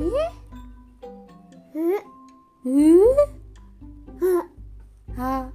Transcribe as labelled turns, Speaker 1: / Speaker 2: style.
Speaker 1: え？え？え？えああ